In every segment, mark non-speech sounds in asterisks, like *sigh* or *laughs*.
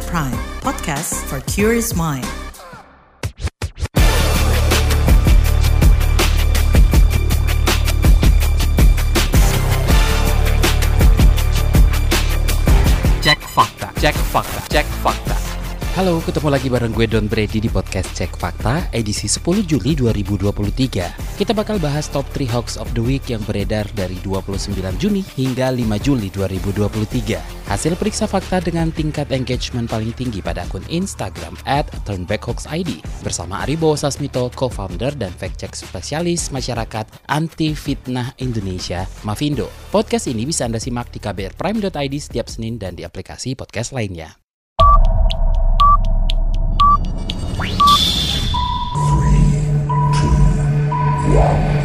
KBR Prime, podcast for curious mind. Cek fakta, cek fakta, cek fakta. Halo, ketemu lagi bareng gue Don Brady di podcast Cek Fakta edisi 10 Juli 2023. Kita bakal bahas top 3 hoax of the week yang beredar dari 29 Juni hingga 5 Juli 2023. Hasil periksa fakta dengan tingkat engagement paling tinggi pada akun Instagram at turnbackhoaxid bersama Aribo Sasmito, co-founder dan fact-check spesialis masyarakat anti fitnah Indonesia, Mavindo. Podcast ini bisa Anda simak di kbrprime.id setiap Senin dan di aplikasi podcast lainnya. Yeah.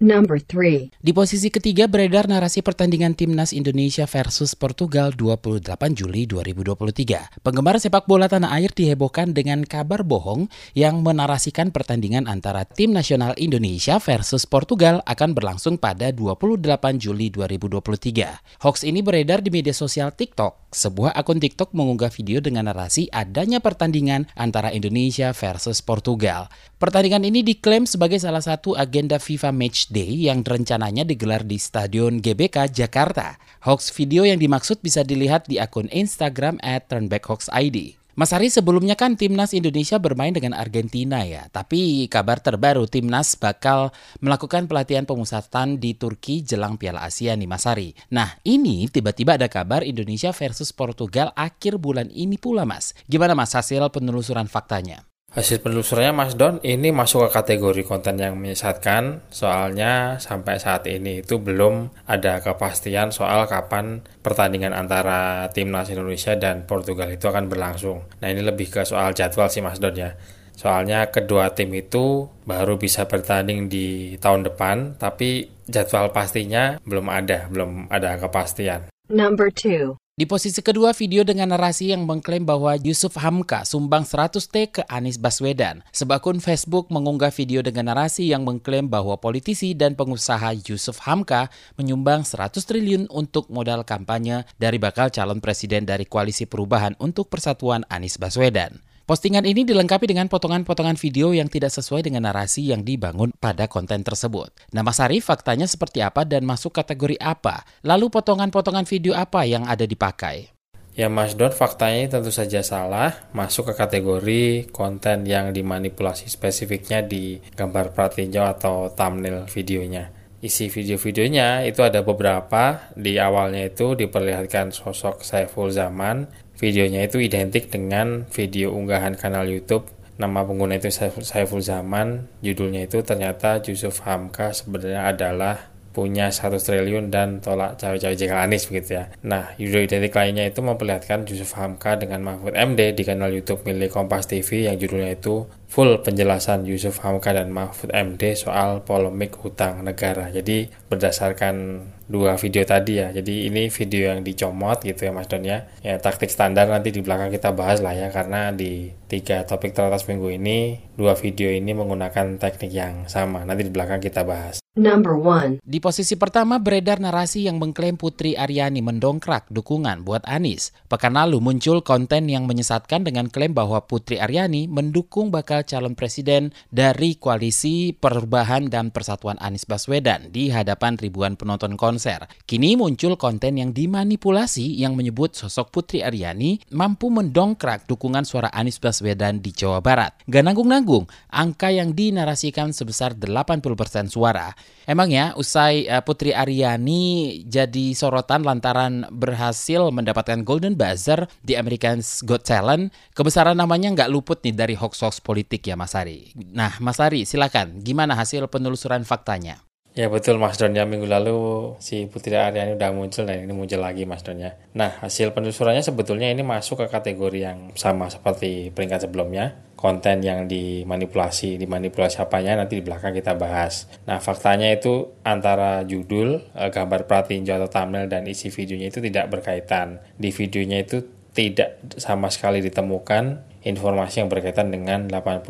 Number 3. Di posisi ketiga beredar narasi pertandingan timnas Indonesia versus Portugal 28 Juli 2023. Penggemar sepak bola tanah air dihebohkan dengan kabar bohong yang menarasikan pertandingan antara tim nasional Indonesia versus Portugal akan berlangsung pada 28 Juli 2023. Hoax ini beredar di media sosial TikTok. Sebuah akun TikTok mengunggah video dengan narasi adanya pertandingan antara Indonesia versus Portugal. Pertandingan ini diklaim sebagai salah satu agenda FIFA Match Day yang rencananya digelar di Stadion GBK Jakarta. Hoax video yang dimaksud bisa dilihat di akun Instagram at turnbackhoaxid. Mas Ari sebelumnya kan timnas Indonesia bermain dengan Argentina ya, tapi kabar terbaru timnas bakal melakukan pelatihan pemusatan di Turki jelang Piala Asia nih Mas Ari. Nah ini tiba-tiba ada kabar Indonesia versus Portugal akhir bulan ini pula Mas. Gimana Mas hasil penelusuran faktanya? Hasil penelusurannya Mas Don ini masuk ke kategori konten yang menyesatkan soalnya sampai saat ini itu belum ada kepastian soal kapan pertandingan antara timnas Indonesia dan Portugal itu akan berlangsung. Nah ini lebih ke soal jadwal sih Mas Don ya. Soalnya kedua tim itu baru bisa bertanding di tahun depan tapi jadwal pastinya belum ada, belum ada kepastian. Number 2. Di posisi kedua video dengan narasi yang mengklaim bahwa Yusuf Hamka sumbang 100T ke Anies Baswedan. Sebuah akun Facebook mengunggah video dengan narasi yang mengklaim bahwa politisi dan pengusaha Yusuf Hamka menyumbang 100 triliun untuk modal kampanye dari bakal calon presiden dari Koalisi Perubahan untuk Persatuan Anies Baswedan. Postingan ini dilengkapi dengan potongan-potongan video yang tidak sesuai dengan narasi yang dibangun pada konten tersebut. Mas Arief faktanya seperti apa dan masuk kategori apa? Lalu potongan-potongan video apa yang ada dipakai? Ya Mas Don, faktanya tentu saja salah, masuk ke kategori konten yang dimanipulasi spesifiknya di gambar pratinjau atau thumbnail videonya. Isi video-videonya itu ada beberapa, di awalnya itu diperlihatkan sosok Saiful Zaman videonya itu identik dengan video unggahan kanal YouTube. Nama pengguna itu Saiful Zaman. Judulnya itu ternyata Yusuf Hamka. Sebenarnya adalah punya satu triliun dan tolak cawe-cawe jengkel Anies begitu ya. Nah, video identik lainnya itu memperlihatkan Yusuf Hamka dengan Mahfud MD di kanal YouTube milik Kompas TV yang judulnya itu full penjelasan Yusuf Hamka dan Mahfud MD soal polemik hutang negara. Jadi berdasarkan dua video tadi ya. Jadi ini video yang dicomot gitu ya Mas Don ya. Ya taktik standar nanti di belakang kita bahas lah ya karena di tiga topik teratas minggu ini dua video ini menggunakan teknik yang sama. Nanti di belakang kita bahas. Number 1. Di posisi pertama beredar narasi yang mengklaim Putri Aryani mendongkrak dukungan buat Anies. Pekan lalu muncul konten yang menyesatkan dengan klaim bahwa Putri Aryani mendukung bakal calon presiden dari koalisi perubahan dan persatuan Anies Baswedan di hadapan ribuan penonton konser. Kini muncul konten yang dimanipulasi yang menyebut sosok Putri Aryani mampu mendongkrak dukungan suara Anies Baswedan di Jawa Barat. Gak nanggung-nanggung, angka yang dinarasikan sebesar 80% suara. Emangnya usai uh, Putri Aryani jadi sorotan lantaran berhasil mendapatkan Golden Buzzer di American's Got Talent, kebesaran namanya nggak luput nih dari hoax-hoax politik ya Mas Ari. Nah Mas Ari silakan, gimana hasil penelusuran faktanya? Ya betul Mas Don ya minggu lalu si Putri Aryani udah muncul dan ini muncul lagi Mas Don ya. Nah hasil penelusurannya sebetulnya ini masuk ke kategori yang sama seperti peringkat sebelumnya. Konten yang dimanipulasi, dimanipulasi apanya nanti di belakang kita bahas. Nah faktanya itu antara judul, eh, gambar pratinjau atau thumbnail dan isi videonya itu tidak berkaitan. Di videonya itu tidak sama sekali ditemukan informasi yang berkaitan dengan 80%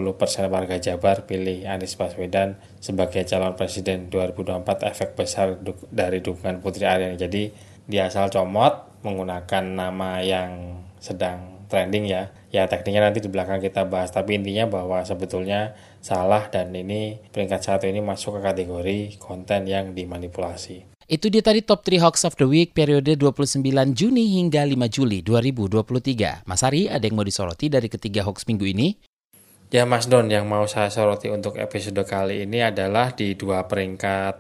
warga Jabar pilih Anies Baswedan sebagai calon presiden 2024 efek besar du dari dukungan Putri Aryani. Jadi dia asal comot menggunakan nama yang sedang trending ya. Ya tekniknya nanti di belakang kita bahas. Tapi intinya bahwa sebetulnya salah dan ini peringkat satu ini masuk ke kategori konten yang dimanipulasi. Itu dia tadi top 3 hoax of the week periode 29 Juni hingga 5 Juli 2023. Mas Ari, ada yang mau disoroti dari ketiga hoax minggu ini? Ya Mas Don, yang mau saya soroti untuk episode kali ini adalah di dua peringkat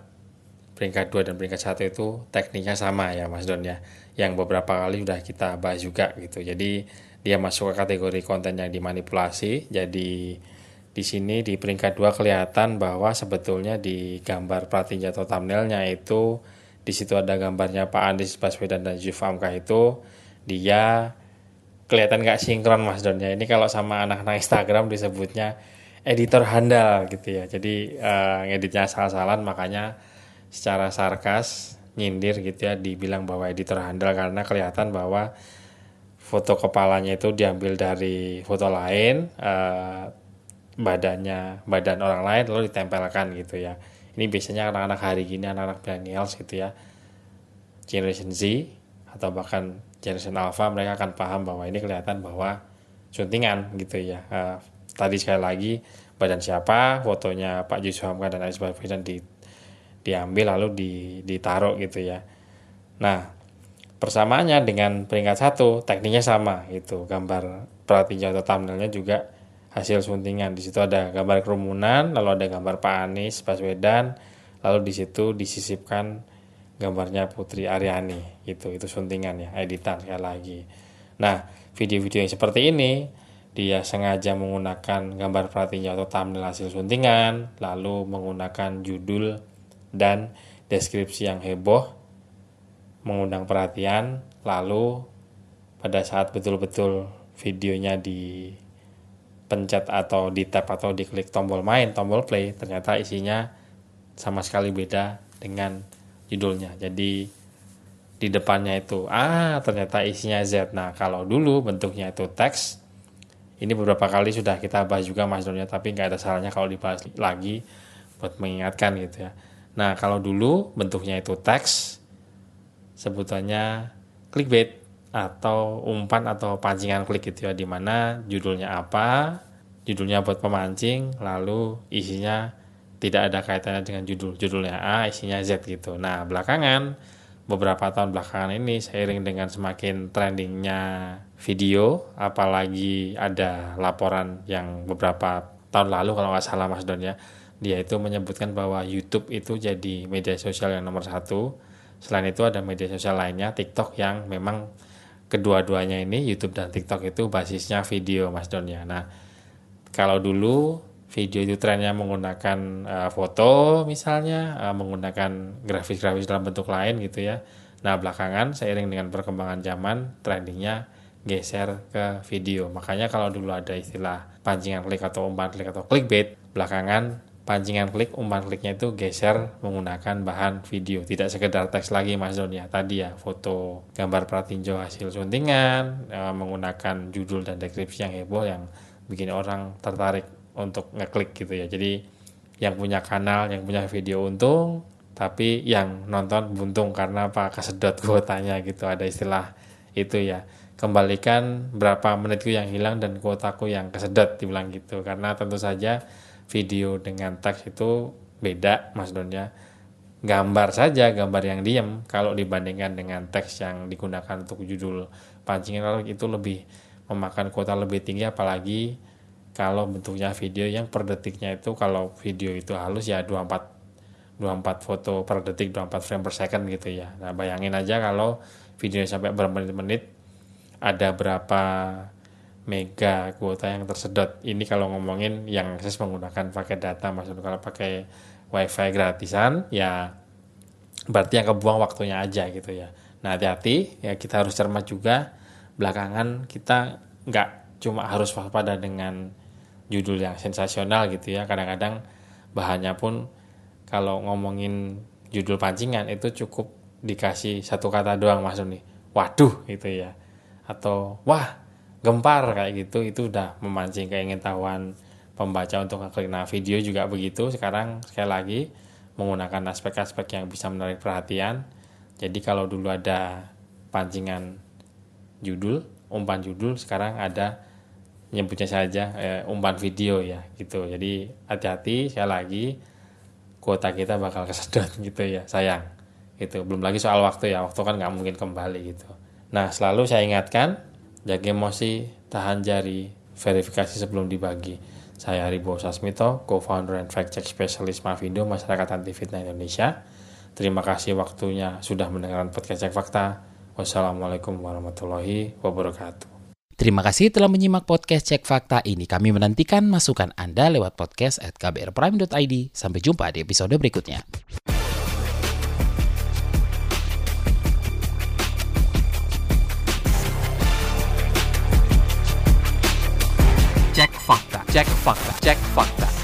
peringkat 2 dan peringkat 1 itu tekniknya sama ya Mas Don ya. Yang beberapa kali sudah kita bahas juga gitu. Jadi dia masuk ke kategori konten yang dimanipulasi. Jadi di sini di peringkat 2 kelihatan bahwa sebetulnya di gambar pratinja atau thumbnailnya itu di situ ada gambarnya Pak Anies Baswedan dan Yusuf Amka itu dia kelihatan gak sinkron Mas Don ya. Ini kalau sama anak-anak Instagram disebutnya editor handal gitu ya. Jadi uh, ngeditnya salah-salahan makanya secara sarkas nyindir gitu ya dibilang bahwa editor handal karena kelihatan bahwa foto kepalanya itu diambil dari foto lain uh, badannya badan orang lain lalu ditempelkan gitu ya ini biasanya anak-anak hari gini anak-anak millennials gitu ya. Generation Z atau bahkan generation Alpha mereka akan paham bahwa ini kelihatan bahwa suntingan gitu ya. Uh, tadi sekali lagi badan siapa fotonya Pak Yusuf Hamka dan Anies Baswedan di, diambil lalu di, ditaruh gitu ya. Nah persamaannya dengan peringkat satu tekniknya sama gitu. Gambar pelatih atau thumbnailnya juga hasil suntingan. Di situ ada gambar kerumunan, lalu ada gambar Pak Anies Baswedan, lalu di situ disisipkan gambarnya Putri Aryani gitu. Itu suntingan ya, editan sekali lagi. Nah, video-video yang seperti ini dia sengaja menggunakan gambar pratinja atau thumbnail hasil suntingan, lalu menggunakan judul dan deskripsi yang heboh, mengundang perhatian, lalu pada saat betul-betul videonya di pencet atau di tap atau diklik tombol main, tombol play, ternyata isinya sama sekali beda dengan judulnya. Jadi di depannya itu ah ternyata isinya Z. Nah, kalau dulu bentuknya itu teks ini beberapa kali sudah kita bahas juga Mas Donya, tapi nggak ada salahnya kalau dibahas lagi buat mengingatkan gitu ya. Nah, kalau dulu bentuknya itu teks sebutannya clickbait atau umpan atau pancingan klik gitu ya di mana judulnya apa judulnya buat pemancing lalu isinya tidak ada kaitannya dengan judul judulnya A isinya Z gitu. Nah belakangan beberapa tahun belakangan ini seiring dengan semakin trendingnya video apalagi ada laporan yang beberapa tahun lalu kalau nggak salah Mas Don ya dia itu menyebutkan bahwa YouTube itu jadi media sosial yang nomor satu. Selain itu ada media sosial lainnya TikTok yang memang kedua-duanya ini YouTube dan TikTok itu basisnya video Mas Don ya. Nah, kalau dulu video itu trennya menggunakan uh, foto misalnya, uh, menggunakan grafis-grafis dalam bentuk lain gitu ya. Nah, belakangan seiring dengan perkembangan zaman, trendingnya geser ke video. Makanya kalau dulu ada istilah pancingan klik atau umpan klik atau clickbait, belakangan pancingan klik, umpan kliknya itu geser menggunakan bahan video. Tidak sekedar teks lagi Mas Don ya. Tadi ya foto gambar pratinjo hasil suntingan, e, menggunakan judul dan deskripsi yang heboh yang bikin orang tertarik untuk ngeklik gitu ya. Jadi yang punya kanal, yang punya video untung, tapi yang nonton buntung karena apa kesedot *laughs* kuotanya gitu. Ada istilah itu ya kembalikan berapa menitku yang hilang dan kuotaku yang kesedot dibilang gitu karena tentu saja video dengan teks itu beda Mas Don ya gambar saja gambar yang diam kalau dibandingkan dengan teks yang digunakan untuk judul pancingan itu lebih memakan kuota lebih tinggi apalagi kalau bentuknya video yang per detiknya itu kalau video itu halus ya 24 24 foto per detik 24 frame per second gitu ya. Nah bayangin aja kalau videonya sampai bermenit-menit ada berapa mega kuota yang tersedot. Ini kalau ngomongin yang akses menggunakan paket data, maksudnya kalau pakai wifi gratisan, ya berarti yang kebuang waktunya aja gitu ya. Nah hati-hati, ya kita harus cermat juga. Belakangan kita nggak cuma harus waspada dengan judul yang sensasional gitu ya. Kadang-kadang bahannya pun kalau ngomongin judul pancingan itu cukup dikasih satu kata doang maksudnya. Waduh gitu ya atau wah gempar kayak gitu itu udah memancing keingintahuan pembaca untuk ngeklik. Nah video juga begitu. Sekarang sekali lagi menggunakan aspek-aspek yang bisa menarik perhatian. Jadi kalau dulu ada pancingan judul umpan judul sekarang ada nyebutnya saja eh, umpan video ya gitu. Jadi hati-hati sekali lagi kuota kita bakal kesedot *laughs* gitu ya sayang gitu. Belum lagi soal waktu ya waktu kan nggak mungkin kembali gitu. Nah selalu saya ingatkan jaga emosi tahan jari verifikasi sebelum dibagi saya Haribo Sasmito co-founder and fact check specialist Mavindo Masyarakat Anti Fitnah Indonesia terima kasih waktunya sudah mendengarkan podcast cek fakta wassalamualaikum warahmatullahi wabarakatuh Terima kasih telah menyimak podcast Cek Fakta ini. Kami menantikan masukan Anda lewat podcast at kbrprime.id. Sampai jumpa di episode berikutnya. Cek fakta, cek fakta, cek fakta.